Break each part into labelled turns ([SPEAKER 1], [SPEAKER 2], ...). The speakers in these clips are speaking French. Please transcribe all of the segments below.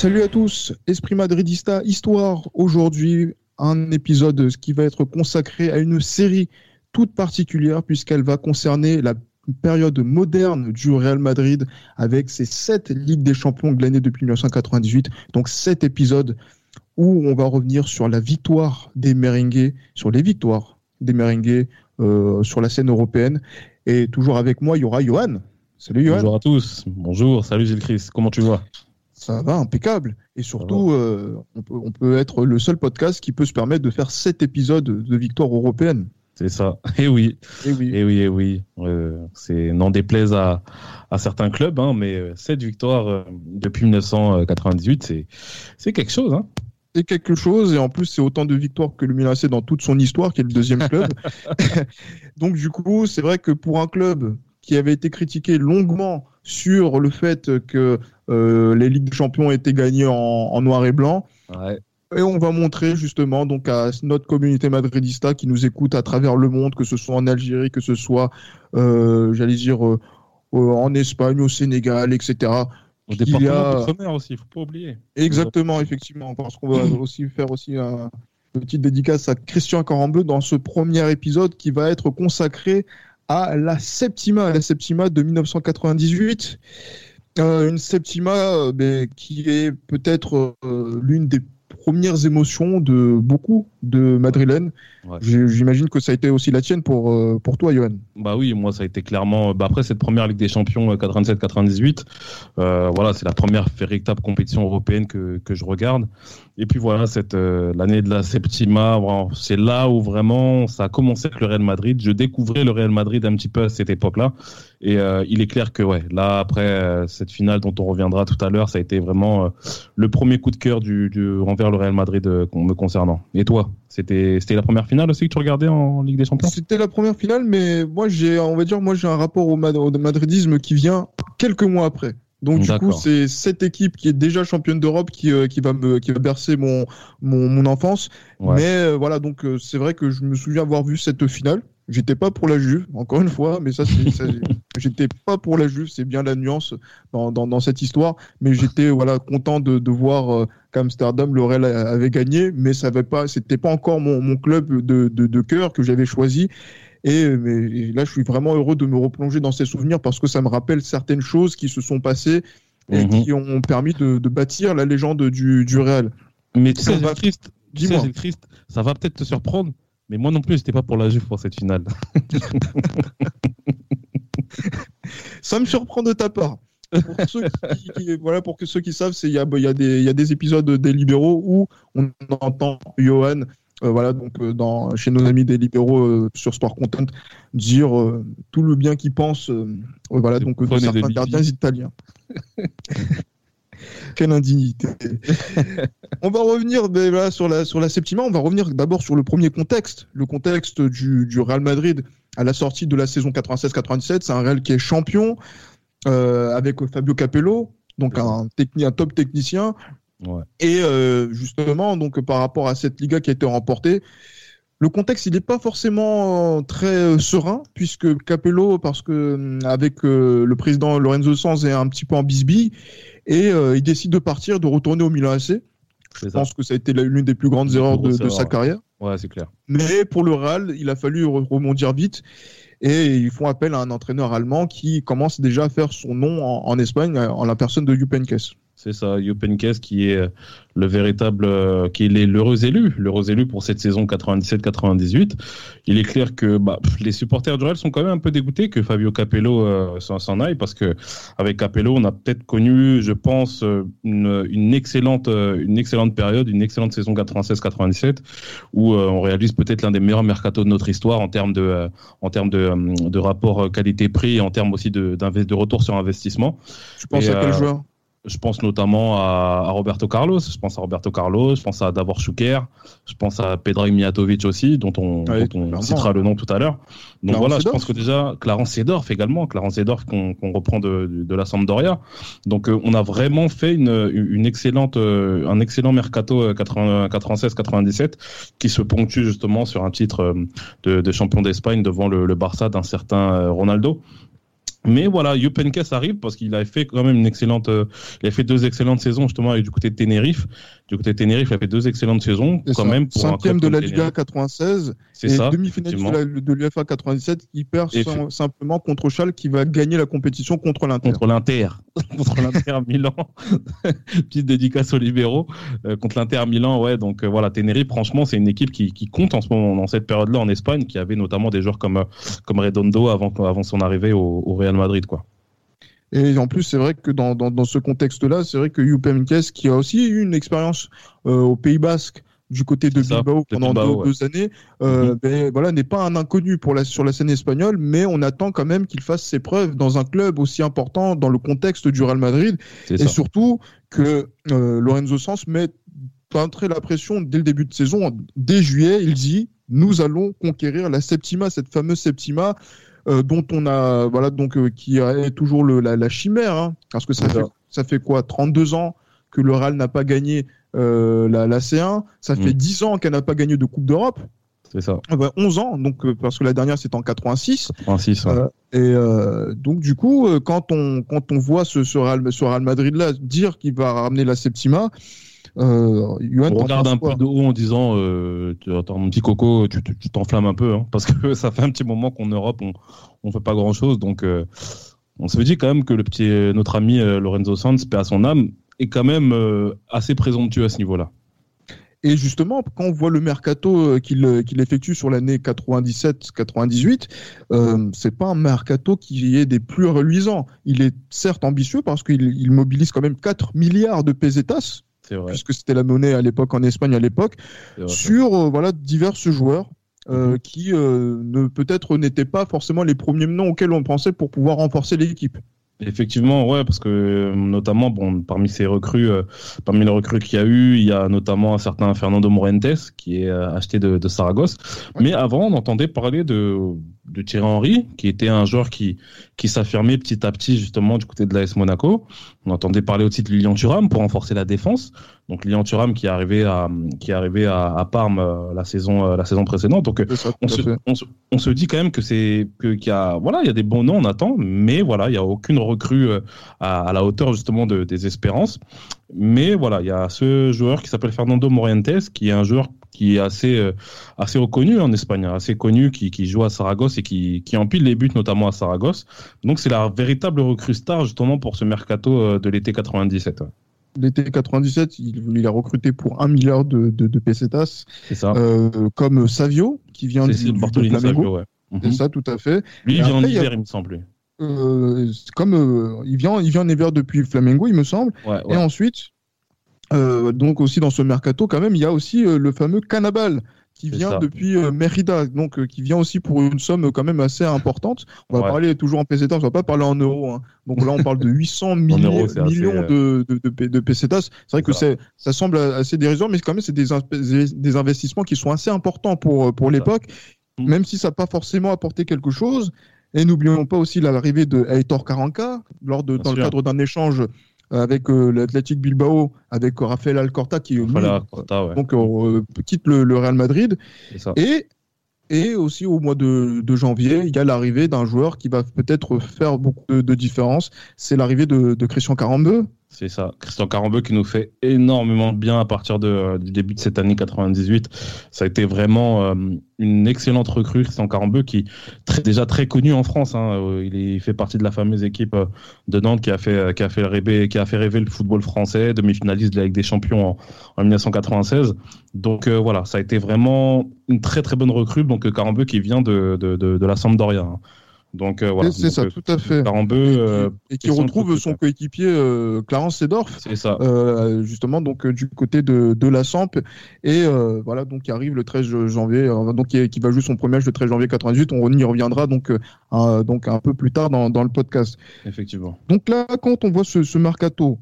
[SPEAKER 1] Salut à tous, Esprit Madridista, Histoire. Aujourd'hui, un épisode qui va être consacré à une série toute particulière puisqu'elle va concerner la période moderne du Real Madrid avec ses sept Ligues des Champions glanées depuis 1998. Donc sept épisodes où on va revenir sur la victoire des merengues, sur les victoires des merengues euh, sur la scène européenne. Et toujours avec moi, il y aura Johan.
[SPEAKER 2] Salut Johan. Bonjour à tous. Bonjour, salut Gilles Christ. Comment tu vas?
[SPEAKER 1] Ça va, impeccable. Et surtout, euh, on, peut, être le seul podcast qui peut se permettre de faire sept épisodes de victoire européenne.
[SPEAKER 2] C'est ça. Et oui. Et oui. Et oui, et oui. Euh, c'est n'en déplaise à, à, certains clubs, hein, mais euh, sept victoires depuis 1998, c'est c'est quelque chose. Hein.
[SPEAKER 1] C'est quelque chose, et en plus, c'est autant de victoires que le Milan AC dans toute son histoire, qui est le deuxième club. Donc, du coup, c'est vrai que pour un club qui avait été critiqué longuement sur le fait que euh, les Ligues des Champions étaient gagnées en, noir et blanc. Et on va montrer justement donc à notre communauté madridista qui nous écoute à travers le monde, que ce soit en Algérie, que ce soit, euh, j'allais dire, euh, en Espagne, au Sénégal, etc.
[SPEAKER 2] Département de mer aussi, il faut pas oublier.
[SPEAKER 1] Exactement, effectivement, parce qu'on va aussi faire aussi une petite dédicace à Christian Carambeu dans ce premier épisode qui va être consacré à la Septima, la Septima de 1998. Euh, une Septima euh, qui est peut-être euh, l'une des premières émotions de beaucoup de Madrilènes. J'imagine que ça a été aussi la tienne pour, pour toi, Johan.
[SPEAKER 2] Bah oui, moi ça a été clairement. Bah après cette première Ligue des Champions 97-98, voilà, c'est la première véritable compétition européenne que, que je regarde. Et puis voilà, cette l'année de la Septima, c'est là où vraiment ça a commencé avec le Real Madrid. Je découvrais le Real Madrid un petit peu à cette époque-là. Et euh, il est clair que ouais, là après euh, cette finale dont on reviendra tout à l'heure, ça a été vraiment euh, le premier coup de cœur du, du envers le Real Madrid me concernant. Et toi, c'était la première finale aussi que tu regardais en Ligue des Champions?
[SPEAKER 1] C'était la première finale, mais moi j'ai on va dire moi j'ai un rapport au, madridisme qui vient quelques mois après. Donc du coup, c'est cette équipe qui est déjà championne d'Europe qui, qui va me qui va bercer mon mon, mon enfance. Mais voilà, donc c'est vrai que je me souviens avoir vu cette finale. J'étais pas pour la Juve, encore une fois, mais ça, j'étais pas pour la Juve, c'est bien la nuance dans, dans, dans, cette histoire, mais j'étais voilà content de, de voir euh, qu'Amsterdam, Laurel avait gagné, mais ça avait pas, c'était pas encore mon, mon club de, de, de cœur que j'avais choisi. Et, mais, là, je suis vraiment heureux de me replonger dans ces souvenirs parce que ça me rappelle certaines choses qui se sont passées et mhm. qui ont permis de, de, bâtir la légende du, du Real.
[SPEAKER 2] Mais tu sais, Christ, Christ, ça va peut-être te surprendre, mais moi non plus, j'étais pas pour la Juve pour cette finale.
[SPEAKER 1] Ça me surprend de ta part. Pour ceux qui, voilà, pour que ceux qui savent, il y a, y, a y a, des épisodes des libéraux où on entend Johan, euh, voilà, donc euh, dans, chez nos amis des libéraux euh, sur Sport Content, dire tout le bien qu'ils pensent, voilà, donc de certains gardiens italiens. Quelle indignité. on va revenir ben, sur, la, sur la Septima. On va revenir d'abord sur le premier contexte, le contexte du, du, Real Madrid à la sortie de la saison 96-97. C'est un Real qui est champion avec Fabio Capello, donc un, un top technicien. Et euh, justement, donc par rapport à cette Liga qui a été remportée, le contexte, il n'est pas forcément très serein, puisque Capello, parce que avec euh, le président Lorenzo Sanz est un petit peu en bisbille, et euh, il décide de partir, de retourner au Milan AC. Je pense que ça a été l'une des plus grandes erreurs de, sa carrière.
[SPEAKER 2] Ouais, c'est clair.
[SPEAKER 1] Mais pour le Real, il a fallu remonter vite. Et ils font appel à un entraîneur allemand qui commence déjà à faire son nom en, Espagne, en la personne de Jupenkes.
[SPEAKER 2] C'est ça, Youpenkes qui est le véritable, euh, qui est l'heureux élu, l'heureux élu pour cette saison 97-98. Il est clair que bah, les supporters du Real sont quand même un peu dégoûtés que Fabio Capello euh, s'en aille parce que avec Capello, on a peut-être connu, je pense, euh, une, excellente, une excellente période, une excellente saison 96-97 où on réalise peut-être l'un des meilleurs mercatos de notre histoire en termes de, en termes de, de rapport qualité-prix et en termes aussi de, de retour sur investissement.
[SPEAKER 1] Tu penses à quel joueur?
[SPEAKER 2] Je pense notamment à, Roberto Carlos, je pense à Roberto Carlos, je pense à Davor Schuker, je pense à Pedro Mijatovic aussi, dont on, citera le nom tout à l'heure. Donc voilà, je pense que déjà, Clarence Sedorf également, Clarence Sedorf qu'on reprend de, la Sampdoria. Donc euh, on a vraiment fait une, excellente, euh, un excellent mercato 96-97 euh, qui se ponctue justement sur un titre de, champion d'Espagne devant le, le Barça d'un certain Ronaldo. Mais voilà, Youpenkes arrive parce qu'il a fait quand même une excellente, euh, il a fait deux excellentes saisons justement du côté de Tenerife. Du côté de Tenerife, il a fait deux excellentes saisons quand même.
[SPEAKER 1] Pour Cinquième de la Liga 96 et demi-finale de l'UFA 97 qui perd simplement contre Schalke qui va gagner la compétition contre l'Inter.
[SPEAKER 2] Contre l'Inter, contre l'Inter Milan. Petite dédicace aux libéraux euh, contre l'Inter Milan, ouais. Donc euh, voilà, Tenerife, franchement, c'est une équipe qui, qui, compte en ce moment dans cette période-là en Espagne, qui avait notamment des joueurs comme comme Redondo avant avant son arrivée au, au Real Madrid, quoi.
[SPEAKER 1] Et en plus, c'est vrai que dans, dans, ce contexte-là, c'est vrai que Youpenkes, qui a aussi eu une expérience euh, au Pays Basque, du côté de Bilbao pendant deux, années, euh, mhm. ben, voilà, n'est pas un inconnu pour la, sur la scène espagnole, mais on attend quand même qu'il fasse ses preuves dans un club aussi important dans le contexte du Real Madrid, et surtout que euh, Lorenzo Sanz met pas très la pression dès le début de saison. Dès juillet, il dit nous allons conquérir la Septima, cette fameuse Septima euh, dont on a, voilà, donc euh, qui est toujours le, la, chimère, hein, parce que ça fait, ça fait quoi 32 ans que le Real n'a pas gagné euh, la, la, C1, ça fait 10 mm. ans qu'elle n'a pas gagné de Coupe d'Europe.
[SPEAKER 2] C'est ça.
[SPEAKER 1] 11 ans, donc parce que la dernière c'était en 86.
[SPEAKER 2] 86.
[SPEAKER 1] et donc du coup, quand on quand on voit ce, ce Real, ce Real Madrid là dire qu'il va ramener la Septima,
[SPEAKER 2] euh, on regarde un peu de haut en disant euh, Attends, mon petit coco, tu t'enflammes un peu, hein, parce que ça fait un petit moment qu'en Europe, on ne fait pas grand chose. Donc, euh, on se dit quand même que le petit, notre ami Lorenzo Sanz, paix à son âme, est quand même assez présomptueux à ce niveau-là.
[SPEAKER 1] Et justement, quand on voit le mercato qu'il effectue sur l'année 97-98, euh, c'est pas un mercato qui est des plus reluisants. Il est certes ambitieux parce qu'il mobilise quand même 4 milliards de pesetas, puisque c'était la monnaie à l'époque en Espagne à l'époque, sur euh, voilà divers joueurs. Euh, mhm. qui euh, ne peut-être n'étaient pas forcément les premiers noms auxquels on pensait pour pouvoir renforcer l'équipe.
[SPEAKER 2] Effectivement, ouais, parce que notamment, bon, parmi ces recrues, parmi les recrues qu'il y a eu, il y a notamment un certain Fernando Morentes qui est acheté de, de Saragosse. Mais avant, on entendait parler de de Thierry Henry, qui était un joueur qui, qui s'affirmait petit à petit justement du côté de l'AS Monaco. On entendait parler aussi de Lilian Thuram pour renforcer la défense. Donc Lilian Thuram qui est arrivé à, qui est arrivé à, à Parme euh, la saison, euh, la saison précédente. Donc on, se, on, se, dit quand même que c'est qu'il y a voilà il y a des bons noms on attend, mais voilà il y a aucune recrue euh, à, à la hauteur justement de, des espérances. Mais voilà il y a ce joueur qui s'appelle Fernando Morientes qui est un joueur qui est assez, euh, assez reconnu en Espagne, assez connu, qui, qui joue à Saragosse et qui, qui empile les buts, notamment à Saragosse. Donc c'est la véritable recrue star justement pour ce mercato euh, de l'été 97.
[SPEAKER 1] L'été 97, il, il, a recruté pour un milliard de, de, de pesetas.
[SPEAKER 2] C'est ça.
[SPEAKER 1] Euh, comme Savio, qui vient du, du Flamengo. ouais. C'est mhm. ça, tout à fait.
[SPEAKER 2] Lui, il vient en hiver, il me semble.
[SPEAKER 1] Euh, comme euh, il vient, il vient en hiver depuis Flamengo, il me semble.
[SPEAKER 2] Ouais,
[SPEAKER 1] ouais. Et ensuite, euh, donc aussi dans ce mercato quand même, il y a aussi euh, le fameux Cannabal qui vient depuis euh, Mérida, donc qui vient aussi pour une somme quand même assez importante. On va parler toujours en pesetas, on va pas parler en euros. Hein. Donc là, on parle de 800 millions, de, de, de, de pesetas. C'est vrai que c'est, ça semble assez dérisoire, mais quand même, c'est des, des investissements qui sont assez importants pour, pour l'époque, mm. même si ça n'a pas forcément apporté quelque chose. Et n'oublions pas aussi l'arrivée de Heitor Caranca lors de, dans le cadre d'un échange avec euh, l'Athletic Bilbao, avec Rafael Alcorta qui donc euh, quitte le, Real Madrid. Et et aussi au mois de, de janvier, il y a l'arrivée d'un joueur qui va peut-être faire beaucoup de, de différence. C'est l'arrivée de, de, Christian Carambeu,
[SPEAKER 2] C'est ça. Christian Carambeu qui nous fait énormément de bien à partir de, euh, du début de cette année 98. Ça a été vraiment euh, une excellente recrue, Christian Carambeu, qui est déjà très connu en France. Hein. Euh, il, fait partie de la fameuse équipe de Nantes qui a fait, qui a fait, rêver, qui a fait rêver le football français, demi-finaliste de des Champions en, 1996. Donc voilà, ça a été vraiment une très très bonne recrue. Donc Carambeu qui vient de, de, de, la Sampdoria. Hein. Donc euh, voilà.
[SPEAKER 1] C'est ça,
[SPEAKER 2] euh,
[SPEAKER 1] tout à fait.
[SPEAKER 2] Euh,
[SPEAKER 1] et qui, retrouve son coéquipier Clarence Sedorf.
[SPEAKER 2] C'est ça.
[SPEAKER 1] justement, donc du côté de, de la Samp et voilà donc qui arrive le 13 janvier, donc qui, va jouer son premier match le 13 janvier 98. On y reviendra donc un, donc un peu plus tard dans, dans, le podcast.
[SPEAKER 2] Effectivement.
[SPEAKER 1] Donc là, quand on voit ce, ce mercato.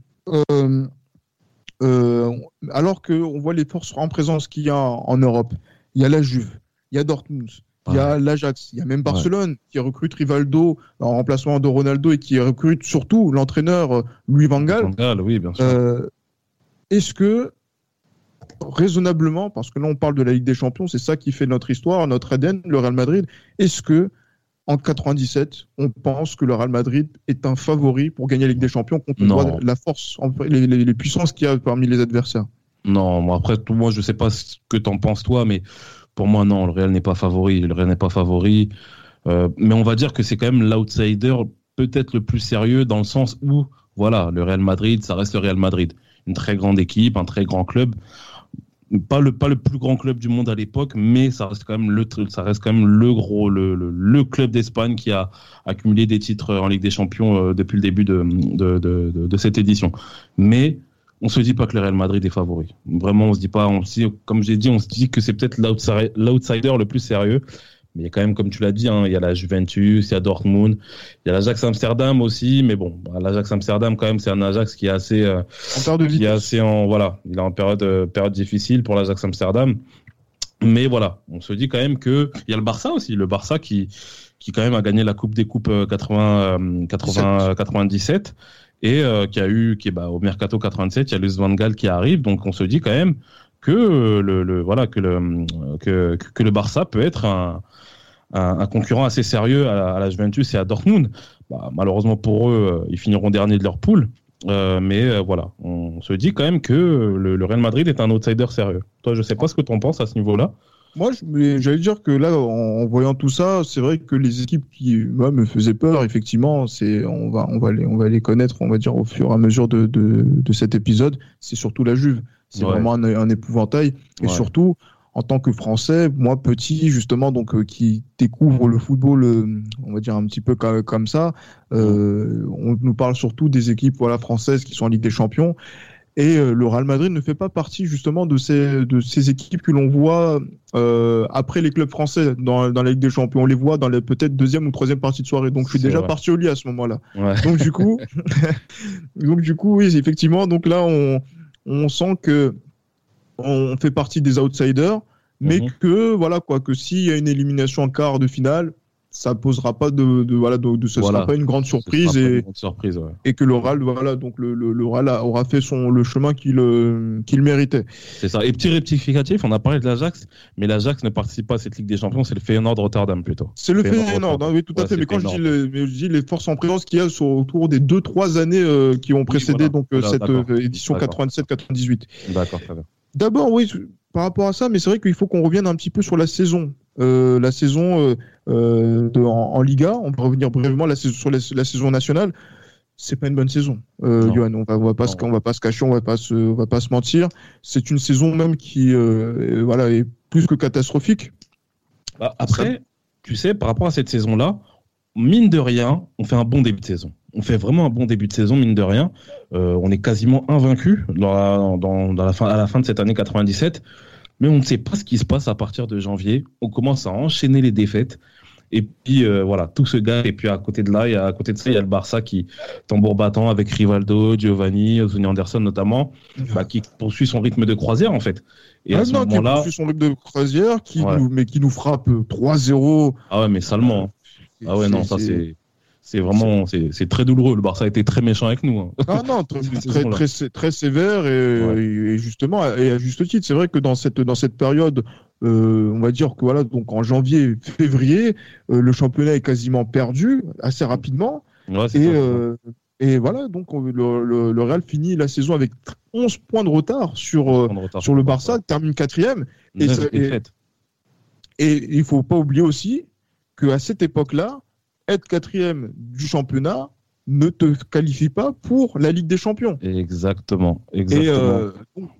[SPEAKER 1] alors qu'on voit les forces en présence qu'il y a en Europe, il y a la Juve, il y a Dortmund, il y a l'Ajax, il y a même Barcelone qui recrute Rivaldo en remplacement de Ronaldo et qui recrute surtout l'entraîneur euh, Louis Van Gaal.
[SPEAKER 2] oui, bien sûr.
[SPEAKER 1] Euh, est-ce que raisonnablement, parce que là on parle de la Ligue des Champions, c'est ça qui fait notre histoire, notre ADN, le Real Madrid. Est-ce que en 97, on pense que le Real Madrid est un favori pour gagner la Ligue des Champions contre la force, les, les puissances qu'il y a parmi les adversaires?
[SPEAKER 2] Non, après, moi je sais pas ce que t'en penses toi, mais pour moi, non, le Real n'est pas favori. Le Real n'est pas favori. Euh, mais on va dire que c'est quand même l'outsider peut-être le plus sérieux dans le sens où, voilà, le Real Madrid, ça reste le Real Madrid. Une très grande équipe, un très grand club. Pas le, pas le plus grand club du monde à l'époque, mais ça reste quand même le, ça reste quand même le gros, le, le, club d'Espagne qui a accumulé des titres en Ligue des Champions euh, depuis le début de, de, de, de cette édition. Mais on se dit pas que le Real Madrid est favori. Vraiment, on se dit pas, on se comme j'ai dit, on se dit que c'est peut-être l'outsider le plus sérieux. Mais il y a quand même, comme tu l'as dit, hein, il y a la Juventus, il y a Dortmund, il y a l'Ajax Amsterdam aussi. Mais bon, bah, l'Ajax Amsterdam, quand même, c'est un Ajax qui est assez, euh,
[SPEAKER 1] en de qui
[SPEAKER 2] est assez en, voilà, il est en période, euh, période difficile pour l'Ajax Amsterdam. Mais voilà, on se dit quand même que il y a le Barça aussi, le Barça qui, qui quand même a gagné la Coupe des Coupes 80, 80 97 et euh, qui a eu qui bah, au mercato 87 il y a Luis Van Gaal qui arrive. Donc on se dit quand même que euh, le, le voilà que le que, que le Barça peut être un, un, concurrent assez sérieux à, la Juventus et à Dortmund. Bah, malheureusement pour eux euh, ils finiront dernier de leur poule. Euh, mais voilà. On se dit quand même que le, le, Real Madrid est un outsider sérieux. Toi je sais pas ce que tu en penses à ce niveau là
[SPEAKER 1] moi, j'allais dire que là, en, voyant tout ça, c'est vrai que les équipes qui me faisaient peur, effectivement, c'est on va, on va les, on va les connaître, on va dire au fur et à mesure de, de, de cet épisode. C'est surtout la Juve. C'est vraiment un, épouvantail. Et surtout, en tant que Français, moi petit justement, donc euh, qui découvre le football, euh, on va dire un petit peu comme, comme ça. Euh, on nous parle surtout des équipes voilà françaises qui sont en Ligue des Champions. Et euh, le Real Madrid ne fait pas partie justement de ces, de ces équipes que l'on voit euh, après les clubs français dans, dans, la Ligue des Champions. On les voit dans les peut-être deuxième ou troisième partie de soirée. Donc je suis déjà parti au lit à ce moment-là. Donc du coup, donc du coup, oui, effectivement. Donc là, on, on sent que on fait partie des outsiders, mais mhm. que voilà quoi, que s'il y a une élimination en quart de finale, ça posera pas de, de voilà de, de ce sera pas une grande surprise et
[SPEAKER 2] surprise, ouais.
[SPEAKER 1] et que l'oral voilà donc le, le, l'oral aura fait son le chemin qu'il euh, qu'il méritait.
[SPEAKER 2] C'est ça. Et petit rectificatif, on a parlé de l'Ajax, mais l'Ajax ne participe pas à cette Ligue des Champions, c'est le Feyenoord de Rotterdam plutôt.
[SPEAKER 1] C'est le Feyenoord, hein, oui tout à fait. Mais quand je dis, les, je dis, les, forces en présence qu'il y a sur, autour des deux trois années euh, qui ont précédé donc euh, cette édition 87-98.
[SPEAKER 2] D'accord, très bien.
[SPEAKER 1] D'abord, oui, par rapport à ça, mais c'est vrai qu'il faut qu'on revienne un petit peu sur la saison. Euh, la saison euh, euh, de, en, Liga, on va revenir brièvement la, sur la, saison nationale. C'est pas une bonne saison, Johan. On va, va pas, se, on va pas se cacher, on va pas se, on va pas se mentir. C'est une saison même qui, voilà, est plus que catastrophique.
[SPEAKER 2] Bah, après, tu sais, par rapport à cette saison-là, mine de rien, on fait un bon début de saison. On fait vraiment un bon début de saison, mine de rien. on est quasiment invaincu dans dans, dans la fin, à la fin de cette année 97 mais on ne sait pas ce qui se passe à partir de janvier. On commence à enchaîner les défaites. Et puis euh, voilà, tout se gars. Et puis à côté de là, il y a, à côté de ça, il y a le Barça qui tambour battant avec Rivaldo, Giovanni, Ozuni Anderson notamment, bah, qui poursuit son rythme de croisière en fait.
[SPEAKER 1] Et à ce moment-là, qui poursuit son rythme de croisière, qui nous, mais qui nous frappe 3-0.
[SPEAKER 2] Ah ouais, mais salement. Hein. Ah ouais, non, ça c'est c'est vraiment c'est très douloureux. Le Barça a été très méchant avec nous. Hein.
[SPEAKER 1] Ah non, très, très, très, sévère et, justement et à juste titre. C'est vrai que dans cette dans cette période, euh, on va dire que voilà donc en janvier février, euh, le championnat est quasiment perdu assez rapidement et euh, Et voilà, donc le, le, Real finit la saison avec 11 points de retard sur, sur le Barça, termine quatrième. Et, et, et, il faut pas oublier aussi qu'à cette époque-là, être quatrième du championnat ne te qualifie pas pour la Ligue des Champions.
[SPEAKER 2] Exactement.
[SPEAKER 1] exactement.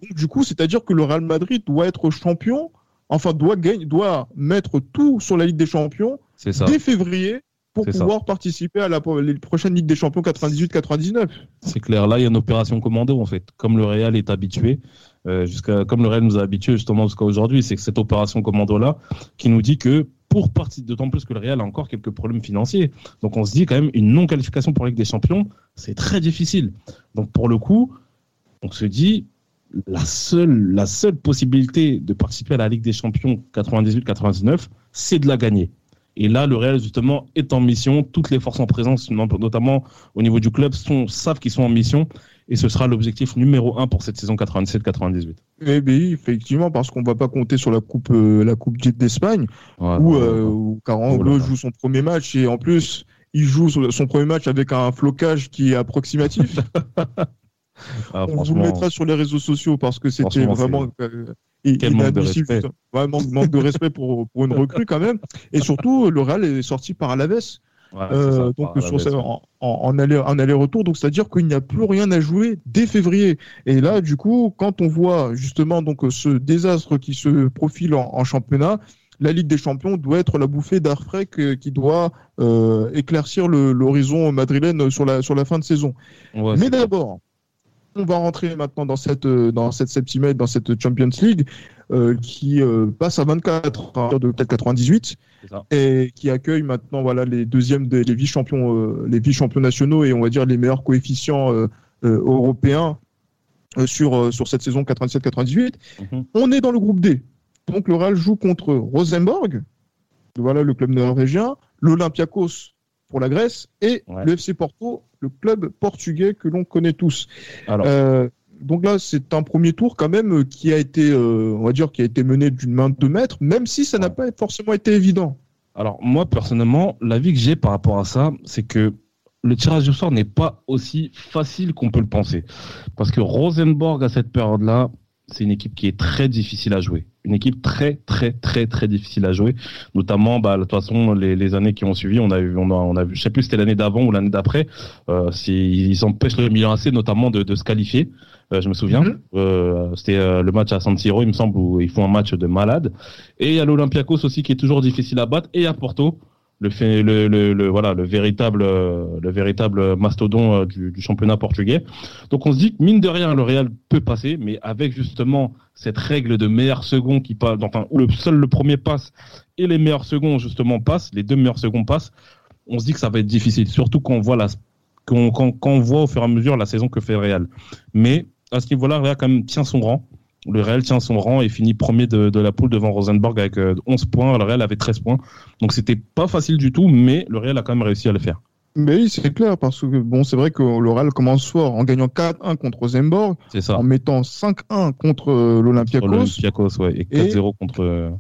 [SPEAKER 1] Et du coup, c'est-à-dire que le Real Madrid doit être champion, enfin doit, gagner, doit mettre tout sur la Ligue des Champions dès février pour pouvoir participer à la prochaine Ligue des Champions 98-99.
[SPEAKER 2] C'est clair, là il y a une opération commando en fait, comme le Real est habitué. Euh, jusqu'à comme le Real nous a habitué justement jusqu'à aujourd'hui, c'est que cette opération commando là qui nous dit que pour partir, d'autant plus que le Real a encore quelques problèmes financiers. Donc on se dit quand même une non qualification pour la Ligue des Champions, c'est très difficile. Donc pour le coup, on se dit la seule la seule possibilité de participer à la Ligue des Champions 98-99, c'est de la gagner. Et là, le Real, justement, est en mission. Toutes les forces en présence, notamment au niveau du club, sont, savent qu'ils sont en mission. Et ce sera l'objectif numéro un pour cette saison 97-98.
[SPEAKER 1] Eh bien, effectivement, parce qu'on ne va pas compter sur la Coupe, euh, la coupe d'Espagne, où, euh, Carango joue son premier match. Et en plus, il joue son premier match avec un flocage qui est approximatif. Ah, on vous le mettra sur les réseaux sociaux parce que c'était vraiment euh,
[SPEAKER 2] quel manque de respect.
[SPEAKER 1] manque, de respect pour, pour, une recrue quand même. Et surtout, le Real est sorti par Alaves. Euh, donc en, en, aller, en aller-retour, donc c'est-à-dire qu'il n'y a plus rien à jouer dès février. Et là, du coup, quand on voit justement donc ce désastre qui se profile en, championnat, la Ligue des Champions doit être la bouffée d'air frais qui doit euh, éclaircir l'horizon madrilène sur la, sur la fin de saison. Mais d'abord, on va rentrer maintenant dans cette euh, dans cette septième dans cette Champions League euh, qui euh, passe à 24 de peut-être 98 et qui accueille maintenant voilà les deuxièmes des les vice champions les vice champions nationaux et on va dire les meilleurs coefficients européens sur sur cette saison 97-98. Mhm. On est dans le groupe D. Donc le Real joue contre Rosenborg, voilà le club norvégien, l'Olympiakos pour la Grèce et le FC Porto, le club portugais que l'on connaît tous. Euh, donc là, c'est un premier tour quand même qui a été, euh, on va dire, qui a été mené d'une main de maître, même si ça n'a pas forcément été évident.
[SPEAKER 2] Alors moi personnellement, l'avis que j'ai par rapport à ça, c'est que le tirage du sort n'est pas aussi facile qu'on peut le penser, parce que Rosenborg à cette période-là, c'est une équipe qui est très difficile à jouer. Une équipe très, très, très, très difficile à jouer. Notamment, bah, de toute façon, les, les années qui ont suivi, on a vu, on a, on a vu, je sais plus si c'était l'année d'avant ou l'année d'après, euh, ils empêchent le Milan AC notamment de, de se qualifier. Euh, je me souviens. Mhm. Euh, c'était euh, le match à San Siro, il me semble, où ils font un match de malade. Et il y a l'Olympiakos aussi qui est toujours difficile à battre. Et à Porto, le, le, le, voilà le véritable euh, le véritable mastodon euh, du, du, championnat portugais. Donc on se dit que mine de rien le Real peut passer, mais avec justement cette règle de meilleur second qui passe, enfin où le seul le premier passe et les meilleurs seconds justement passent, les deux meilleurs seconds passent, on se dit que ça va être difficile, surtout quand on voit la quand, quand, quand on voit au fur et à mesure la saison que fait le Real. Mais à ce niveau-là, le Real quand même tient son rang le Real tient son rang et finit premier de, la poule devant Rosenborg avec 11 euh, points. Le Real avait 13 points. Donc c'était pas facile du tout, mais le Real a quand même réussi à le faire.
[SPEAKER 1] Mais oui, c'est clair, parce que bon, c'est vrai que le Real commence fort en gagnant 4-1 contre Rosenborg, en mettant 5-1 contre euh, l'Olympiakos.
[SPEAKER 2] L'Olympiakos, ouais, et 4-0 contre, euh,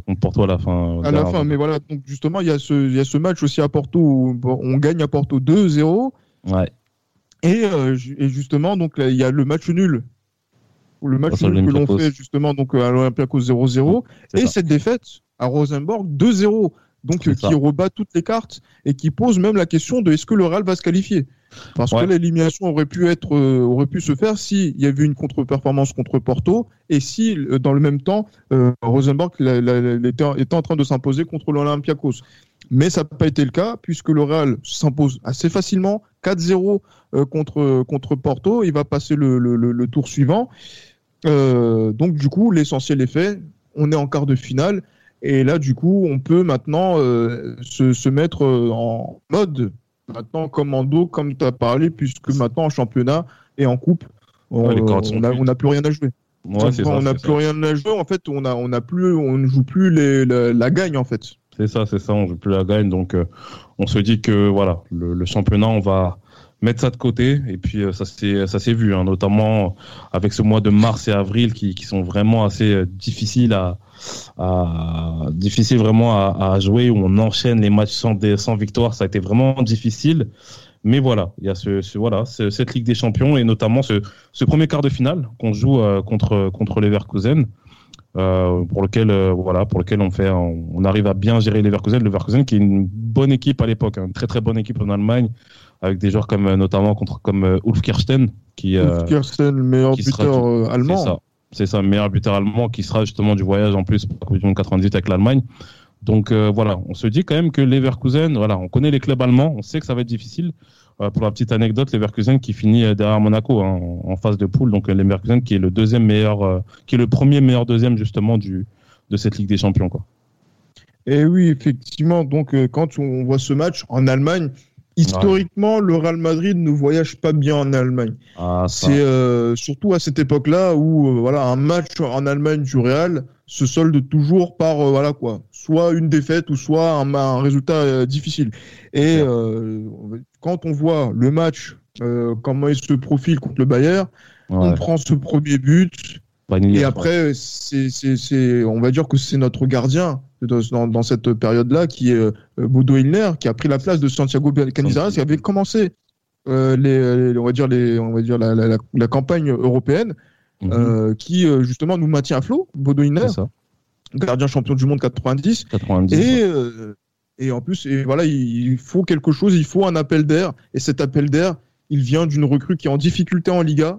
[SPEAKER 2] contre, Porto à la fin.
[SPEAKER 1] À la fin, mais voilà, donc justement, il y, a ce, il y a ce match aussi à Porto où on gagne à Porto 2-0.
[SPEAKER 2] Ouais.
[SPEAKER 1] Et, et, justement, donc il y a le match nul le match que l'on fait justement donc à l'Olympiakos 0-0 et cette défaite à Rosenborg 2-0 donc qui rebat toutes les cartes et qui pose même la question de est-ce que le Real va se qualifier? Parce que l'élimination aurait pu être euh, aurait pu se faire s'il y avait une contre-performance contre Porto et si euh, dans le même temps euh, Rosenborg était, en train de s'imposer contre l'Olympiakos. Mais ça n'a pas été le cas puisque le Real s'impose assez facilement 4-0 contre contre Porto. Il va passer le, le, le tour suivant euh, donc du coup, l'essentiel est fait. On est en quart de finale. Et là, du coup, on peut maintenant euh, se, se, mettre euh, en mode, maintenant commando, comme tu as parlé, puisque maintenant en championnat et en coupe, on n'a plus rien à jouer. on n'a plus rien à jouer. En fait, on a, on a plus, on ne joue plus les, la, gagne en fait.
[SPEAKER 2] C'est ça, c'est ça. On joue plus la gagne. Donc, on se dit que voilà, le, le championnat, on va, mettre ça de côté. Et puis euh, ça s'est vu, hein, notamment avec ce mois de mars et avril qui, qui sont vraiment assez euh, difficiles à, à vraiment à, jouer où on enchaîne les matchs sans sans victoire. Ça a été vraiment difficile. Mais voilà, il y a ce, voilà, cette Ligue des Champions et notamment ce, ce premier quart de finale qu'on joue contre contre Leverkusen. Euh, pour lequel voilà pour lequel on fait on, arrive à bien gérer Leverkusen Leverkusen qui est une bonne équipe à l'époque hein, une très très bonne équipe en Allemagne avec des joueurs comme notamment contre comme Ulf Kirsten
[SPEAKER 1] qui Ulf Kirsten le meilleur buteur allemand
[SPEAKER 2] c'est ça, meilleur buteur allemand qui sera justement du voyage en plus pour la 98 avec l'Allemagne. Donc euh, voilà, on se dit quand même que Leverkusen, voilà, on connaît les clubs allemands, on sait que ça va être difficile. Euh, pour la petite anecdote, Leverkusen qui finit euh, derrière Monaco hein, en, phase de poule, donc Leverkusen qui est le deuxième meilleur, qui est le premier meilleur deuxième justement du de cette Ligue des Champions quoi.
[SPEAKER 1] Et oui, effectivement, donc quand on voit ce match en Allemagne, Historiquement, le Real Madrid ne voyage pas bien en Allemagne. Ah, c'est euh, surtout à cette époque-là où euh, voilà un match en Allemagne du Real se solde toujours par euh, voilà quoi, soit une défaite ou soit un, résultat difficile. Et quand on voit le match, comment il se profile contre le Bayern, on prend ce premier but. Et après, c'est, on va dire que c'est notre gardien dans, cette période-là, qui est euh, Bodo Illner, qui a pris la place de Santiago Canizares, qui avait commencé euh, les, on va dire les, on va dire la, la, campagne européenne, mhm. euh, qui justement nous maintient à flot. Bodo Illner, gardien champion du monde 90, 90 et et en plus, et voilà, il faut quelque chose, il faut un appel d'air, et cet appel d'air, il vient d'une recrue qui est en difficulté en Liga,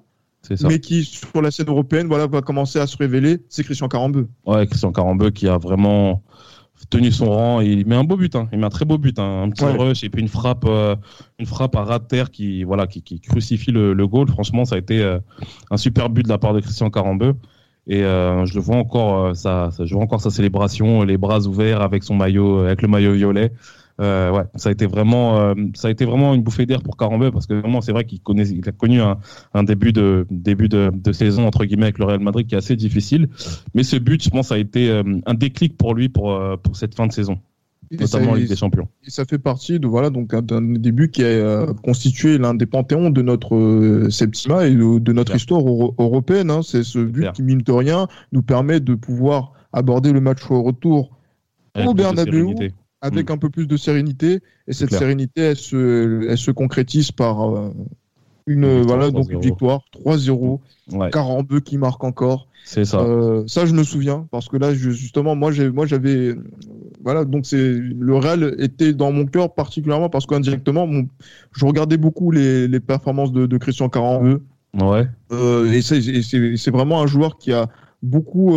[SPEAKER 1] mais qui sur la scène européenne voilà va commencer à se révéler c'est Christian Carambeu
[SPEAKER 2] ouais Christian Carambeu qui a vraiment tenu son rang. il met un beau but, hein. il met un très beau but, hein. un petit rush et puis une frappe, euh, une frappe à ras de terre qui, voilà, qui, crucifie le, le, goal. Franchement, ça a été euh, un super but de la part de Christian Carambeu. Et euh, je le vois encore, ça, je vois encore sa célébration, les bras ouverts avec son maillot, avec le maillot violet. Euh, ouais, ça a été vraiment, euh, ça a été vraiment une bouffée d'air pour Carambeu parce que vraiment c'est vrai qu'il connaît, il a connu un, un début de début de, de, saison entre guillemets avec le Real Madrid qui est assez difficile, mais ce but, je pense, ça a été euh, un déclic pour lui pour pour cette fin de saison. notamment en Ligue des Champions.
[SPEAKER 1] Et ça fait partie de voilà donc d'un début qui a constitué l'un des panthéons de notre Septima et de, notre histoire européenne. Hein. C'est ce but qui mine de rien nous permet de pouvoir aborder le match au retour au Bernabeu avec mm. un peu plus de sérénité. Et cette sérénité, elle se, elle se concrétise par euh, une, voilà, donc une victoire 3-0. Ouais. qui marque encore.
[SPEAKER 2] C'est ça.
[SPEAKER 1] Euh, ça, je me souviens parce que là, justement, moi, j'ai, moi, j'avais, voilà, donc c'est le Real était dans mon cœur particulièrement parce qu'indirectement, je regardais beaucoup les, les performances de, de Christian Carambeu.
[SPEAKER 2] Ouais.
[SPEAKER 1] Euh, et c'est vraiment un joueur qui a beaucoup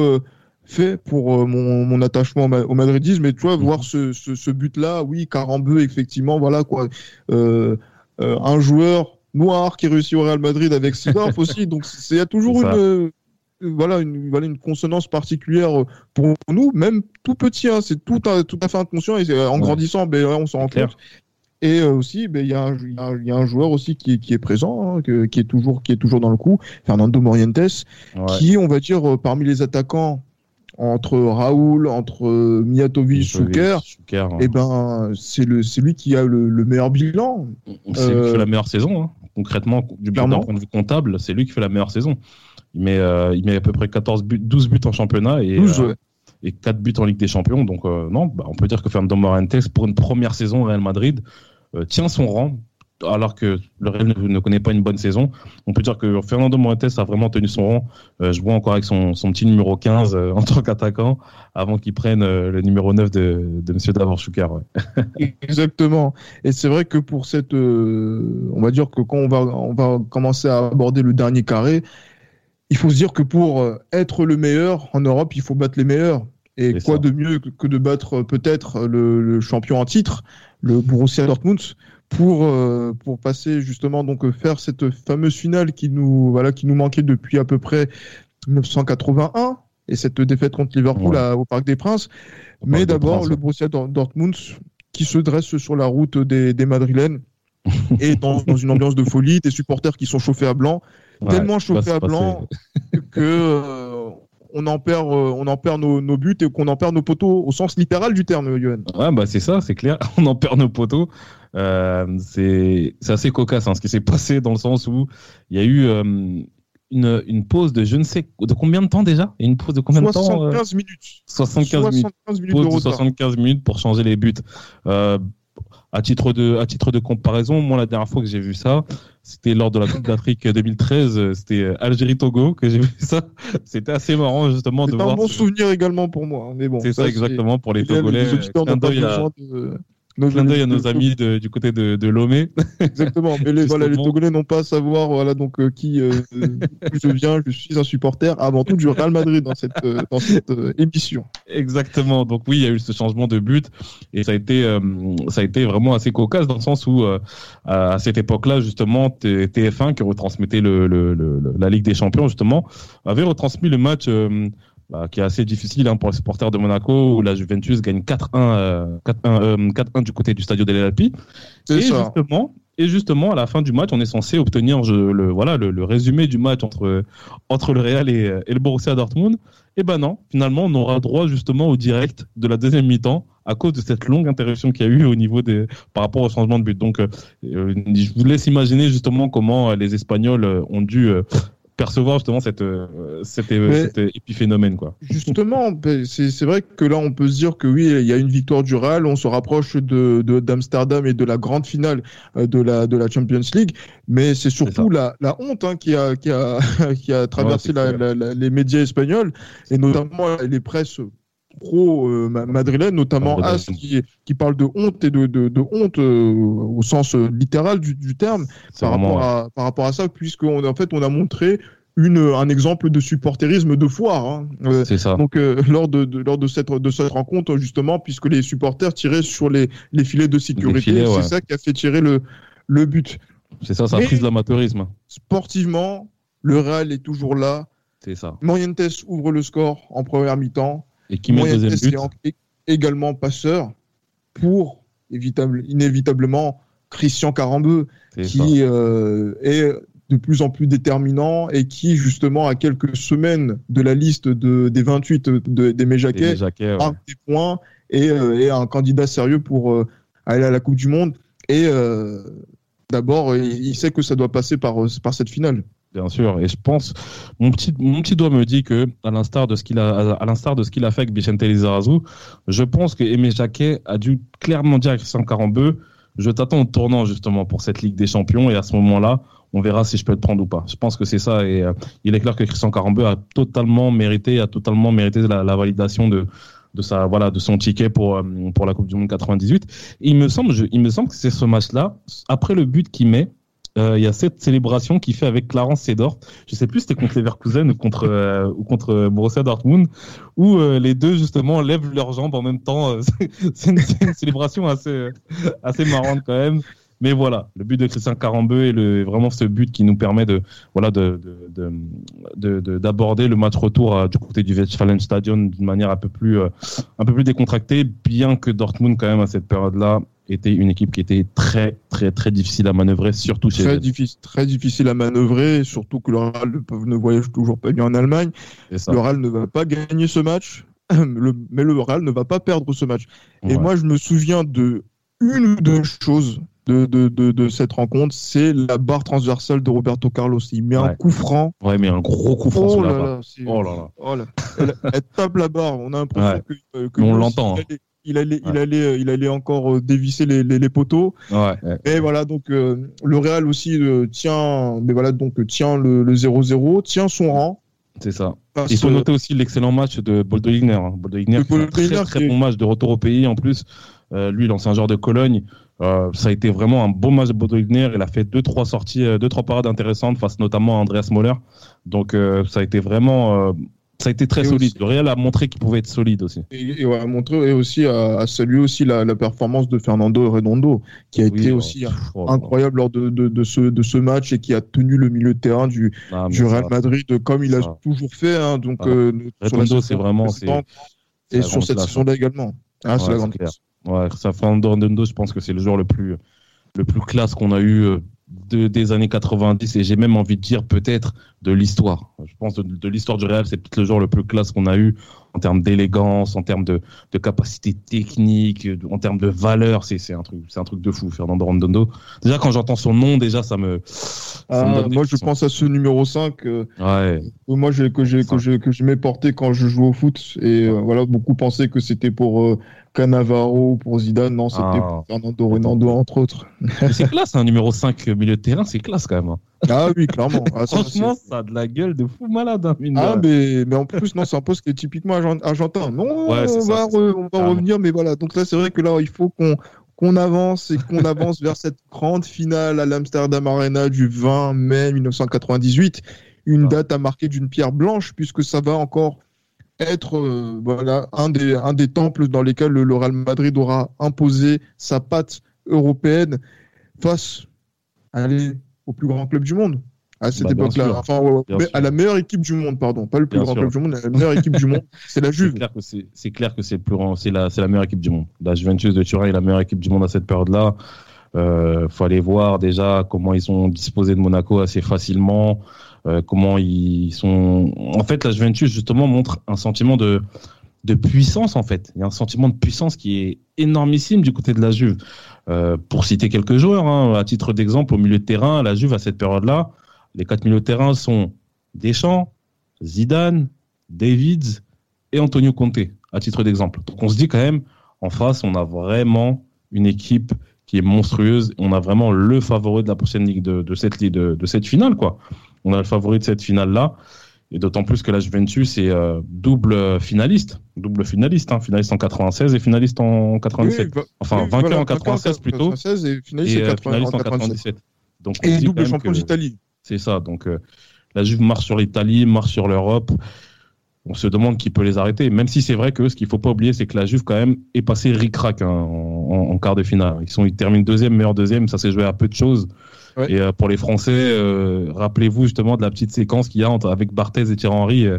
[SPEAKER 1] fait pour euh, mon, mon, attachement au madridisme. Et tu vois, voir ce, ce, ce but-là, oui, Carambeu, effectivement, voilà quoi. Euh, euh, un joueur noir qui réussit au Real Madrid avec Sidorf aussi. Donc il y a toujours une, voilà, une, voilà, une consonance particulière pour nous, même tout petit. Hein, c'est tout à, tout à fait inconscient et en grandissant, ben, on s'en rend compte. Et aussi, ben, il y, a, y, a un joueur aussi qui, qui est présent, hein, qui, est toujours, qui est toujours dans le coup, Fernando Morientes, qui, on va dire, parmi les attaquants entre Raoul, entre euh, Mijatovic, Schuker, et eh ben c'est le c'est lui qui a le, meilleur bilan.
[SPEAKER 2] C'est lui qui fait la meilleure saison, hein. concrètement du point de vue comptable, c'est lui qui fait la meilleure saison. Il met euh, il met à peu près 14 buts, 12 buts en championnat et 12, euh, et 4 buts en Ligue des Champions. Donc non, bah, on peut dire que Fernando Morientes pour une première saison au Real Madrid tient son rang alors que le Real ne, connaît pas une bonne saison. On peut dire que Fernando Moretes a vraiment tenu son rang. Euh, je vois encore avec son, petit numéro 15 euh, en tant qu'attaquant avant qu'il prenne euh, le numéro 9 de, de M. Davor
[SPEAKER 1] Exactement. Et c'est vrai que pour cette. on va dire que quand on va, on va commencer à aborder le dernier carré, il faut se dire que pour être le meilleur en Europe, il faut battre les meilleurs. Et quoi de mieux que de battre peut-être le, le champion en titre, le Borussia Dortmund pour euh, pour passer justement donc faire cette fameuse finale qui nous voilà qui nous manquait depuis à peu près 1981 et cette défaite contre Liverpool au Parc des Princes. Mais d'abord le Borussia Dortmund qui se dresse sur la route des, des Madrilènes et dans, dans, une ambiance de folie, des supporters qui sont chauffés à blanc, tellement chauffés à blanc que euh, on en perd, euh, on en perd nos, nos buts et qu'on en perd nos poteaux au sens littéral du terme, Johan.
[SPEAKER 2] Ouais, bah c'est ça, c'est clair. On en perd nos poteaux. Euh, c'est assez cocasse hein, ce qui s'est passé dans le sens où il y a eu euh, une, une, pause de je ne sais de combien de temps déjà? Une pause de combien de temps
[SPEAKER 1] 75 minutes.
[SPEAKER 2] 75, minutes.
[SPEAKER 1] pause
[SPEAKER 2] de 75 minutes pour changer les buts. à titre de à titre de comparaison, moi la dernière fois que j'ai vu ça, c'était lors de la Coupe d'Afrique 2013, c'était Algérie Togo que j'ai vu ça. C'était assez marrant justement de voir.
[SPEAKER 1] C'est un bon souvenir également pour moi, hein, mais bon.
[SPEAKER 2] C'est ça, exactement pour les Togolais. Les nos clin d'œil à nos amis du côté de, de Lomé.
[SPEAKER 1] Exactement. Mais les, voilà, les Togolais n'ont pas à savoir voilà, donc, euh, qui euh, je viens. Je suis un supporter avant tout du Real Madrid dans cette, euh, dans cette émission.
[SPEAKER 2] Exactement. Donc oui, il y a eu ce changement de but et ça a été, ça a été vraiment assez cocasse dans le sens où à cette époque-là, justement, TF1 qui retransmettait le, le, la Ligue des Champions, justement, avait retransmis le match bah, qui est assez difficile hein, pour les supporters de Monaco où la Juventus gagne 4-1 euh, 4-1 euh, du côté du Stadio delle Alpi. Et justement, et justement, à la fin du match, on est censé obtenir le, voilà, le, résumé du match entre, entre le Real et, et, le Borussia Dortmund. Et ben non, finalement, on aura droit justement au direct de la deuxième mi-temps à cause de cette longue interruption qu'il y a eu au niveau des, par rapport au changement de but. Donc, euh, je vous laisse imaginer justement comment les Espagnols ont dû percevoir justement cette, euh, cet, épiphénomène. Quoi.
[SPEAKER 1] Justement, ben, c'est vrai que là, on peut se dire que oui, il y a une victoire du Real, on se rapproche d'Amsterdam de, d'Amsterdam et de la grande finale euh, de la, de la Champions League, mais c'est surtout la, la, honte hein, qui, a, qui, a, qui a traversé les médias espagnols, et notamment les presses pro euh, madrilène, notamment As qui, qui parle de honte et de, de, de honte euh, au sens euh, littéral du, du terme par rapport, à, par rapport à ça, puisqu'on en fait on a montré une, un exemple de supporterisme de foire. Hein.
[SPEAKER 2] c'est ça.
[SPEAKER 1] Donc lors de, de, lors de cette de cette rencontre justement, puisque les supporters tiraient sur les, les filets de sécurité, c'est ça qui a fait tirer le le but.
[SPEAKER 2] C'est ça, ça a pris de l'amateurisme.
[SPEAKER 1] Sportivement, le Real est toujours là.
[SPEAKER 2] C'est ça.
[SPEAKER 1] Morientes ouvre le score en première mi-temps.
[SPEAKER 2] Et qui met deuxième but.
[SPEAKER 1] également passeur pour inévitablement Christian Carambeu, qui euh, est de plus en plus déterminant et qui, justement, à quelques semaines de la liste de, des 28 de, des Méjaquets, a des points et euh, est un candidat sérieux pour euh, aller à la Coupe du Monde. Et d'abord, il sait que ça doit passer par, par cette finale.
[SPEAKER 2] Bien sûr, et je pense, mon petit, mon petit doigt me dit que, à l'instar de ce qu'il a, à l'instar de ce qu'il a fait avec Vicente Lizarazu, je pense que Aimé Jacquet a dû clairement dire à Christian Carambeu, je t'attends au tournant justement pour cette Ligue des Champions, et à ce moment-là, on verra si je peux te prendre ou pas. Je pense que c'est ça, et euh, il est clair que Christian Carambeu a totalement mérité, a totalement mérité la, validation de, de sa voilà de son ticket pour euh, pour la Coupe du Monde 98. Et il me semble, je, il me semble que c'est ce match-là, après le but qu'il met euh, il y a cette célébration qu'il fait avec Clarence Sedorf. Je sais plus si c'était contre Leverkusen ou contre euh, ou contre Borussia Dortmund, où euh, les deux justement lèvent leurs jambes en même temps. c'est une, célébration assez assez marrante quand même. Mais voilà, le but de Christian Carambeu est le, vraiment ce but qui nous permet de voilà de d'aborder de, de, le match retour du côté du Westfalen Stadion d'une manière un peu plus un peu plus décontractée, bien que Dortmund quand même à cette période-là était une équipe qui était très très très difficile à manœuvrer, surtout chez
[SPEAKER 1] très difficile, très difficile à manœuvrer, surtout que le Real ne voyage toujours pas bien en Allemagne. Le Real ne va pas gagner ce match, mais le Real ne va pas perdre ce match. Et moi, je me souviens de une ou deux choses de, de, de, de cette rencontre, c'est la barre transversale de Roberto Carlos. Il met un coup franc.
[SPEAKER 2] Ouais, mais un gros coup franc
[SPEAKER 1] oh
[SPEAKER 2] sur
[SPEAKER 1] la
[SPEAKER 2] barre.
[SPEAKER 1] oh là là. Oh là. Elle, elle, tape la barre. On a l'impression que, que,
[SPEAKER 2] on l'entend.
[SPEAKER 1] Hein il allait, il allait, euh, il allait encore euh, dévisser les, les, les poteaux.
[SPEAKER 2] Ouais,
[SPEAKER 1] Et voilà, donc euh, le Real aussi tient, mais voilà, donc tient le 0-0, tient son rang.
[SPEAKER 2] C'est ça. Il faut noter aussi l'excellent match de Boldo Igner. Hein. Boldo Igner, un très, très bon match de retour au pays en plus. Euh, lui, l'ancien joueur de Cologne, euh, ça a été vraiment un beau match de Bodo Igner. Il a fait deux trois sorties, deux trois parades intéressantes face notamment à Andreas Moller. Donc ça a été vraiment ça a été très solide. le Real a montré qu'il pouvait être solide aussi.
[SPEAKER 1] Et, et a montré et aussi à, saluer aussi la, la, performance de Fernando Redondo, qui a été aussi oh, incroyable lors de, de, de, ce, de ce match et qui a tenu le milieu de terrain du, ah, du Real Madrid comme il a toujours fait. Hein, donc, ah.
[SPEAKER 2] euh, Redondo, c'est vraiment.
[SPEAKER 1] Et sur cette saison-là également. Ah, c'est la grande classe.
[SPEAKER 2] Ouais, ça, Fernando Redondo, je pense que c'est le joueur le plus, le plus classe qu'on a eu euh, de, des années 90 et j'ai même envie de dire peut-être de l'histoire. Je pense de, de l'histoire du Real, c'est peut-être le joueur le plus classe qu'on a eu en termes d'élégance, en termes de, de, capacité technique, en termes de valeur. C'est un truc, c'est un truc de fou, Fernando Rondondo. Déjà, quand j'entends son nom, déjà, ça me.
[SPEAKER 1] Ah, moi, je pense à ce numéro 5. Euh, ouais. Moi, que j'ai que j'ai que j'aimais porter quand je jouais au foot. Et euh, voilà, beaucoup pensaient que c'était pour euh, Canavaro pour Zidane. Non, c'était ah. Fernando Ronaldo, entre autres.
[SPEAKER 2] c'est classe, un hein, numéro 5 milieu de terrain, c'est classe quand même. Hein.
[SPEAKER 1] Ah oui, clairement.
[SPEAKER 2] Ah, Franchement, ça, a de la gueule de fou malade. Hein,
[SPEAKER 1] ah, mais, mais en plus, non, c'est un poste qui est typiquement argentin. Non, on, va on va revenir, mais voilà. Donc là, c'est vrai que là, il faut qu'on qu'on avance et qu'on avance vers cette grande finale à l'Amsterdam Arena du 20 mai 1998. Une date à marquer d'une pierre blanche, puisque ça va encore être euh, voilà, un, des, un des temples dans lesquels le, Real Madrid aura imposé sa patte européenne face au plus grand club du monde à cette bah, époque-là. Enfin, à la meilleure équipe du monde, pardon. Pas le plus grand club du monde, la meilleure équipe du monde, c'est la Juve.
[SPEAKER 2] C'est clair que c'est plus la, la meilleure équipe du monde. La Juventus de Turin est la meilleure équipe du monde à cette période-là. Euh, faut aller voir déjà comment ils sont disposés de Monaco assez facilement. Euh, comment ils sont. En fait, la Juventus justement montre un sentiment de de puissance en fait. Il y a un sentiment de puissance qui est énormissime du côté de la Juve. Euh, pour citer quelques joueurs, hein, à titre d'exemple, au milieu de terrain, la Juve à cette période-là, les quatre milieux de terrain sont Deschamps, Zidane, Davids et Antonio Conte, à titre d'exemple. Donc on se dit quand même, en face, on a vraiment une équipe qui est monstrueuse. On a vraiment le favori de la prochaine ligue de, de cette, de, de cette finale, quoi on a le favori de cette finale-là. Et d'autant plus que la Juventus est euh, double finaliste, double finaliste, hein, finaliste en 96 et finaliste en 97. Bah, enfin, vainqueur en 96 plutôt.
[SPEAKER 1] et finaliste,
[SPEAKER 2] et, euh, en 97.
[SPEAKER 1] Donc, et double champion d'Italie.
[SPEAKER 2] C'est ça. Donc euh, la Juve marche sur l'Italie, marche sur l'Europe. On se demande qui peut les arrêter. Même si c'est vrai que ce qu'il faut pas oublier, c'est que la Juve quand même est passée ric-rac hein, en, quart de finale. Ils sont, ils terminent deuxième, meilleur deuxième. Ça s'est joué à peu de choses. Et euh, pour les Français, euh, rappelez-vous justement de la petite séquence qu'il y a entre, avec Barthez et Thierry Henry euh,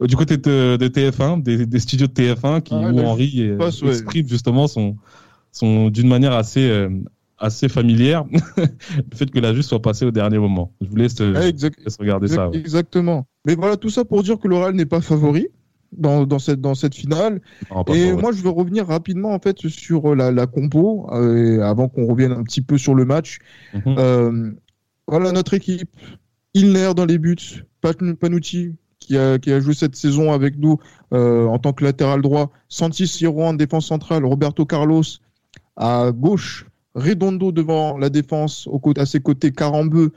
[SPEAKER 2] du côté de, de TF1, des, des, studios de TF1, qui, ah, où Henry exprime justement son, son d'une manière assez, assez familière le fait que la juste soit passée au dernier moment. Je vous laisse, regarder ça.
[SPEAKER 1] Exactement. Mais voilà, tout ça pour dire que l'oral n'est pas favori dans, dans, cette, dans cette finale. et moi, je veux revenir rapidement en fait sur la, la compo, euh, avant qu'on revienne un petit peu sur le match. Mhm. euh, voilà notre équipe. Ilner dans les buts, Panucci qui a, qui a joué cette saison avec nous euh, en tant que latéral droit, Santi Siro en défense centrale, Roberto Carlos à gauche, Redondo devant la défense, au, à ses côtés, Carambeu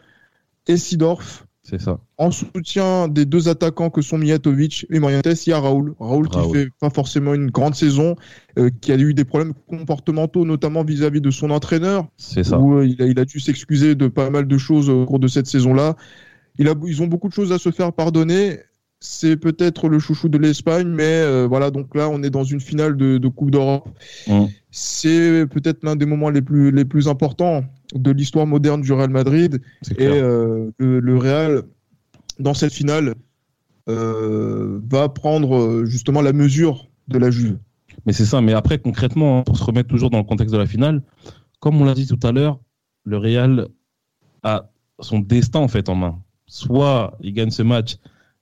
[SPEAKER 1] et Sidorf.
[SPEAKER 2] C'est ça.
[SPEAKER 1] En soutien des deux attaquants que sont Mijatovic et Morientes, il y a Raoul. Raoul, qui fait pas forcément une grande saison, euh, qui a eu des problèmes comportementaux, notamment vis-à-vis de son entraîneur.
[SPEAKER 2] C'est ça.
[SPEAKER 1] Où euh, il, a, il, a, dû s'excuser de pas mal de choses au cours de cette saison-là. Il a, ils ont beaucoup de choses à se faire pardonner. C'est peut-être le chouchou de l'Espagne, mais euh, voilà, donc là, on est dans une finale de, de Coupe d'Europe. Mmh. C'est peut-être l'un des moments les plus, les plus importants de l'histoire moderne du Real Madrid. Et euh, le, Real, dans cette finale, euh, va prendre euh, justement la mesure de la Juve.
[SPEAKER 2] Mais c'est ça. Mais après, concrètement, hein, pour se remettre toujours dans le contexte de la finale, comme on l'a dit tout à l'heure, le Real a son destin en fait en main. Soit il gagne ce match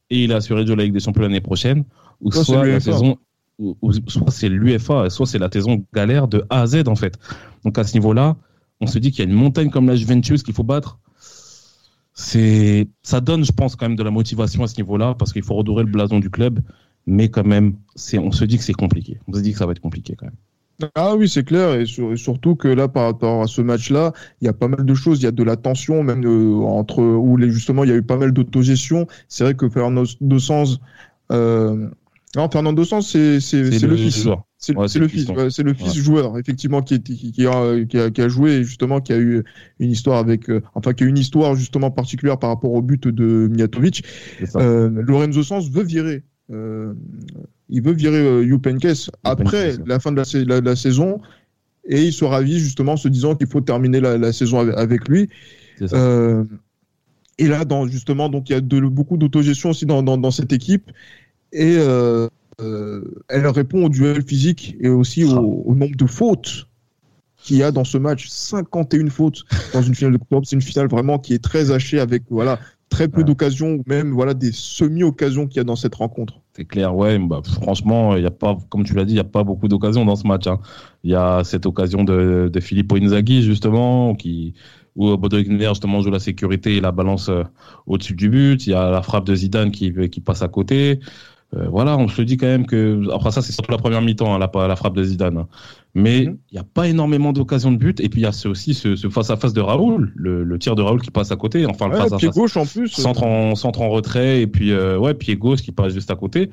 [SPEAKER 2] et il a assuré de la Ligue des Champions l'année prochaine, ou soit, la saison, soit c'est l'UFA, soit c'est la saison galère de A à Z en fait. Donc à ce niveau-là, on se dit qu'il y a une montagne comme la Juventus qu'il faut battre. C'est, ça donne, je pense, quand même de la motivation à ce niveau-là parce qu'il faut redorer le blason du club. Mais quand même, on se dit que c'est compliqué. On se dit que ça va être compliqué quand même.
[SPEAKER 1] Ah oui, c'est clair, et, surtout que là, par rapport à ce match-là, il y a pas mal de choses. Il y a de la tension, même euh, entre où justement il y a eu pas mal d'autogestion. C'est vrai que Fernando Sens, euh, non, Fernando Sens, c'est le, fils. C'est le fils, c'est le fils joueur, effectivement, qui, qui, qui, a, qui, a, qui, a, joué justement, qui a eu une histoire avec, euh, enfin, qui a une histoire justement particulière par rapport au but de Mijatovic. Euh, Lorenzo Sens veut virer, euh, il veut virer euh, Youpenkes après la fin de la, la, saison, et il se ravit justement se disant qu'il faut terminer la, la saison avec, lui. Euh, et là, dans, justement, donc il y a de, beaucoup d'autogestion aussi dans, dans, dans, cette équipe, et euh, euh, elle répond au duel physique et aussi au, nombre de fautes qu'il y a dans ce match. 51 fautes dans une finale de Coupe C'est une finale vraiment qui est très hachée avec voilà très peu d'occasions ou même voilà des semi-occasions qu'il y a dans cette rencontre.
[SPEAKER 2] C'est clair, ouais. Bah, franchement, il y a pas, comme tu l'as dit, il n'y a pas beaucoup d'occasions dans ce match. Hein. Il y a cette occasion de, de Filippo Inzaghi justement qui où Baudric justement joue la sécurité et la balance euh, au-dessus du but. Il y a la frappe de Zidane qui, qui passe à côté. Euh, voilà, on se dit quand même que après ça c'est surtout la première mi-temps hein, la, la, frappe de Zidane. Hein. Mais mhm. il n'y a pas énormément d'occasions de but et puis il y a aussi ce, face à face de Raoul, le, tir de Raoul qui passe à côté, enfin le face à face.
[SPEAKER 1] gauche en plus.
[SPEAKER 2] Centre en, centre en retrait et puis euh, ouais pied gauche qui passe juste à côté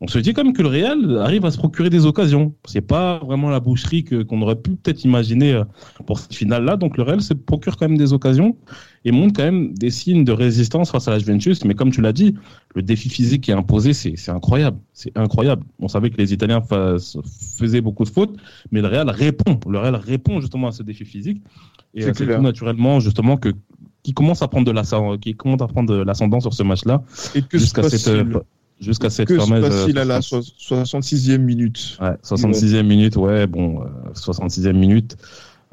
[SPEAKER 2] on se dit quand même que le Real arrive à se procurer des occasions. C'est pas vraiment la boucherie qu'on aurait pu peut-être imaginer euh, pour cette finale-là. Donc le Real se procure quand même des occasions et montre quand même des signes de résistance face à la Juventus. Mais comme tu l'as dit, le défi physique qui est imposé, c'est incroyable. C'est incroyable. On savait que les Italiens faisaient beaucoup de fautes, mais le Real répond. Le Real répond justement à ce défi physique. Et c'est tout naturellement justement que qui commence à prendre de l'ascendant, qui commence à prendre de l'ascendant sur ce match-là.
[SPEAKER 1] jusqu'à cette jusqu'à cette que fameuse. facile à la 66e minute?
[SPEAKER 2] Ouais, 66e minute, ouais, bon, 66e euh, minute.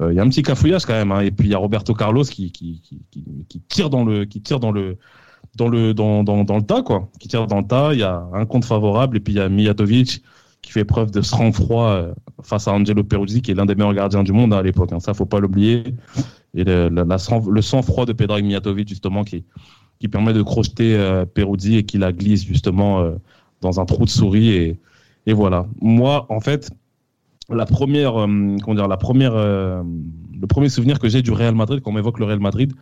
[SPEAKER 2] Il euh, y a un petit cafouillage quand même, hein, et puis il y a Roberto Carlos qui, qui, qui, qui, tire dans le, qui tire dans le, dans le, dans, dans, dans le tas, quoi. Qui tire dans le tas. Il y a un compte favorable, et puis il y a Mijatovic qui fait preuve de sang-froid euh, face à Angelo Peruzzi, qui est l'un des meilleurs gardiens du monde hein, à l'époque. Hein, ça, faut pas l'oublier. Et le, la, le sang-froid de Pedro Mijatovic, justement, qui, qui permet de crocheter euh, Peruzzi et qui la glisse justement euh, dans un trou de souris et, et voilà. Moi, en fait, la première, euh, comment dire, la première, le premier souvenir que j'ai du Real Madrid quand on m'évoque le Real Madrid,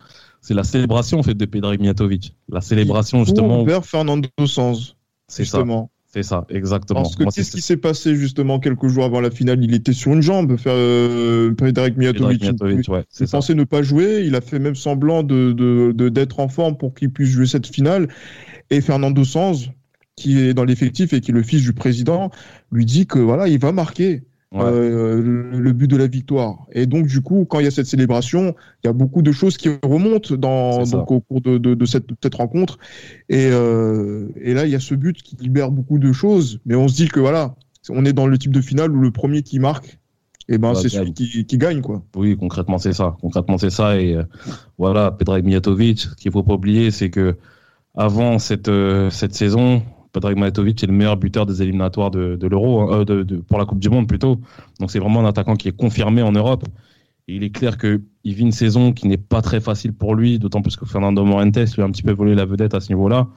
[SPEAKER 2] c'est la célébration en fait de Pedro Mijatovic. La célébration justement.
[SPEAKER 1] Vers Fernando Sanz. C'est justement.
[SPEAKER 2] C'est ça, exactement.
[SPEAKER 1] Parce que qu'est-ce qui s'est passé justement quelques jours avant la finale? Il était sur une jambe, euh, Frédéric Mijatovic. Ouais, il pensait ne pas jouer, il a fait même semblant de, d'être en forme pour qu'il puisse jouer cette finale. Et Fernando Sanz, qui est dans l'effectif et qui est le fils du président, lui dit que voilà, il va marquer. Euh, le, but de la victoire. Et donc, du coup, quand il y a cette célébration, il y a beaucoup de choses qui remontent dans, donc, au cours de, de, cette, cette, rencontre. Et, euh, et, là, il y a ce but qui libère beaucoup de choses. Mais on se dit que voilà, on est dans le type de finale où le premier qui marque, et eh ben, c'est celui qui, qui, gagne. Quoi.
[SPEAKER 2] Oui, concrètement, c'est ça. Concrètement, c'est ça. Et euh, voilà, Pedrag Mijatovic, ce qu'il faut pas oublier, c'est que avant cette, cette saison, Patrick Majatovic est le meilleur buteur des éliminatoires de, l'Euro, hein, euh, de, pour la Coupe du Monde plutôt. Donc c'est vraiment un attaquant qui est confirmé en Europe. Et il est clair qu'il vit une saison qui n'est pas très facile pour lui, d'autant plus que Fernando Morentes lui a un petit peu volé la vedette à ce niveau-là.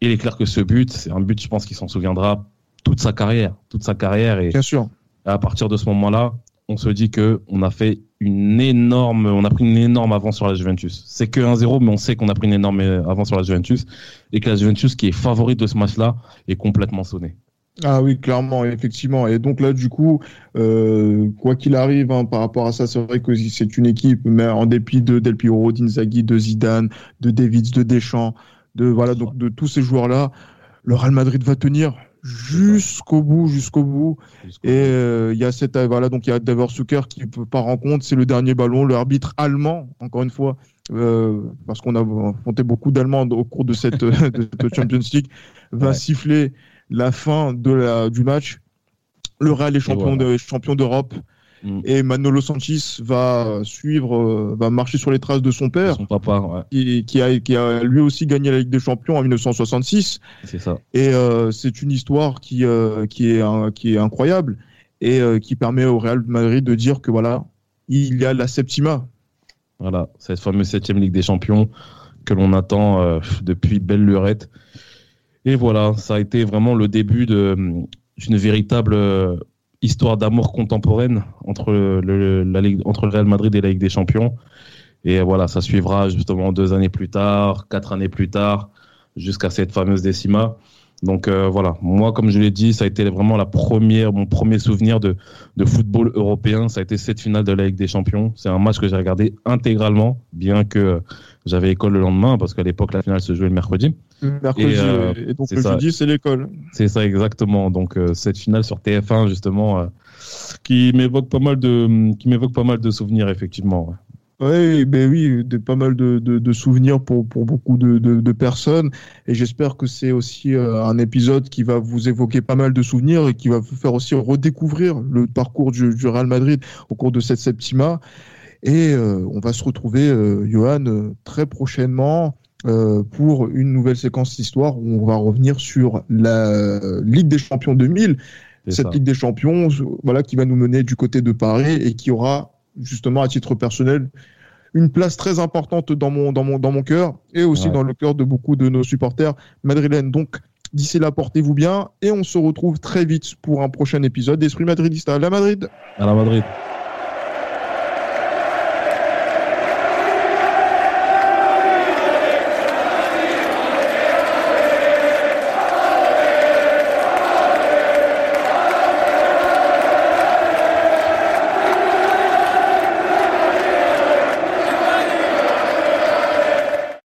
[SPEAKER 2] Il est clair que ce but, c'est un but, je pense, qu'il s'en souviendra toute sa carrière, toute sa carrière. Et
[SPEAKER 1] Bien sûr.
[SPEAKER 2] À partir de ce moment-là, on se dit que on a fait une énorme, on a pris une énorme avance sur la Juventus. C'est que 1-0, mais on sait qu'on a pris une énorme avance sur la Juventus et que la Juventus, qui est favorite de ce match-là, est complètement sonnée.
[SPEAKER 1] Ah oui, clairement, effectivement. Et donc là, du coup, euh, quoi qu'il arrive hein, par rapport à ça, c'est vrai que c'est une équipe, mais en dépit de Del Piero, d'Inzaghi, de Zidane, de Davids, de Deschamps, de voilà, donc de tous ces joueurs-là, le Real Madrid va tenir jusqu'au bout, jusqu'au bout. et euh, il y a cette voilà donc il y a Davor Zucker qui part en compte, c'est le dernier ballon, le arbitre allemand encore une fois euh, parce qu'on a affronté beaucoup d'Allemands au cours de cette de, Champions League va siffler la fin de la du match. Le Real est champion de champion d'Europe. Mm. Et Manolo Sanchez va suivre, euh, va marcher sur les traces de son père,
[SPEAKER 2] son papa,
[SPEAKER 1] qui, a, qui, a, lui aussi gagné la Ligue des Champions en 1966.
[SPEAKER 2] C'est ça.
[SPEAKER 1] Et euh, c'est une histoire qui, euh, qui, est, qui est incroyable et qui permet au Real Madrid de dire que voilà, il y a la Septima.
[SPEAKER 2] Voilà, cette fameuse septième Ligue des Champions que l'on attend depuis belle lurette. Et voilà, ça a été vraiment le début d'une véritable histoire d'amour contemporaine entre le, la Ligue, entre le Real Madrid et la Ligue des Champions. Et voilà, ça suivra justement deux années plus tard, quatre années plus tard, jusqu'à cette fameuse décima. Donc euh, voilà, moi comme je l'ai dit, ça a été vraiment la première, mon premier souvenir de, de football européen. Ça a été cette finale de la Ligue des Champions. C'est un match que j'ai regardé intégralement, bien que j'avais école le lendemain, parce qu'à l'époque la finale se jouait le mercredi.
[SPEAKER 1] Mercredi, et, euh, et donc le jeudi c'est l'école.
[SPEAKER 2] C'est ça exactement. Donc euh, cette finale sur TF1 justement, qui m'évoque pas mal de, qui m'évoque pas mal de souvenirs effectivement.
[SPEAKER 1] Oui, ben oui, de, pas mal de, de, souvenirs pour, pour beaucoup de, de personnes. Et j'espère que c'est aussi euh, un épisode qui va vous évoquer pas mal de souvenirs et qui va vous faire aussi redécouvrir le parcours du, du Real Madrid au cours de cette Septima. Et euh, on va se retrouver, euh, Johan, très prochainement pour une nouvelle séquence d'histoire où on va revenir sur la Ligue des Champions 2000. Cette Ligue des Champions, voilà, qui va nous mener du côté de Paris et qui aura justement à titre personnel une place très importante dans mon, dans mon, dans mon cœur et aussi dans le cœur de beaucoup de nos supporters madrilènes. Donc, d'ici là, portez-vous bien et on se retrouve très vite pour un prochain épisode d'Esprit Madridista. À la Madrid!
[SPEAKER 2] À la Madrid!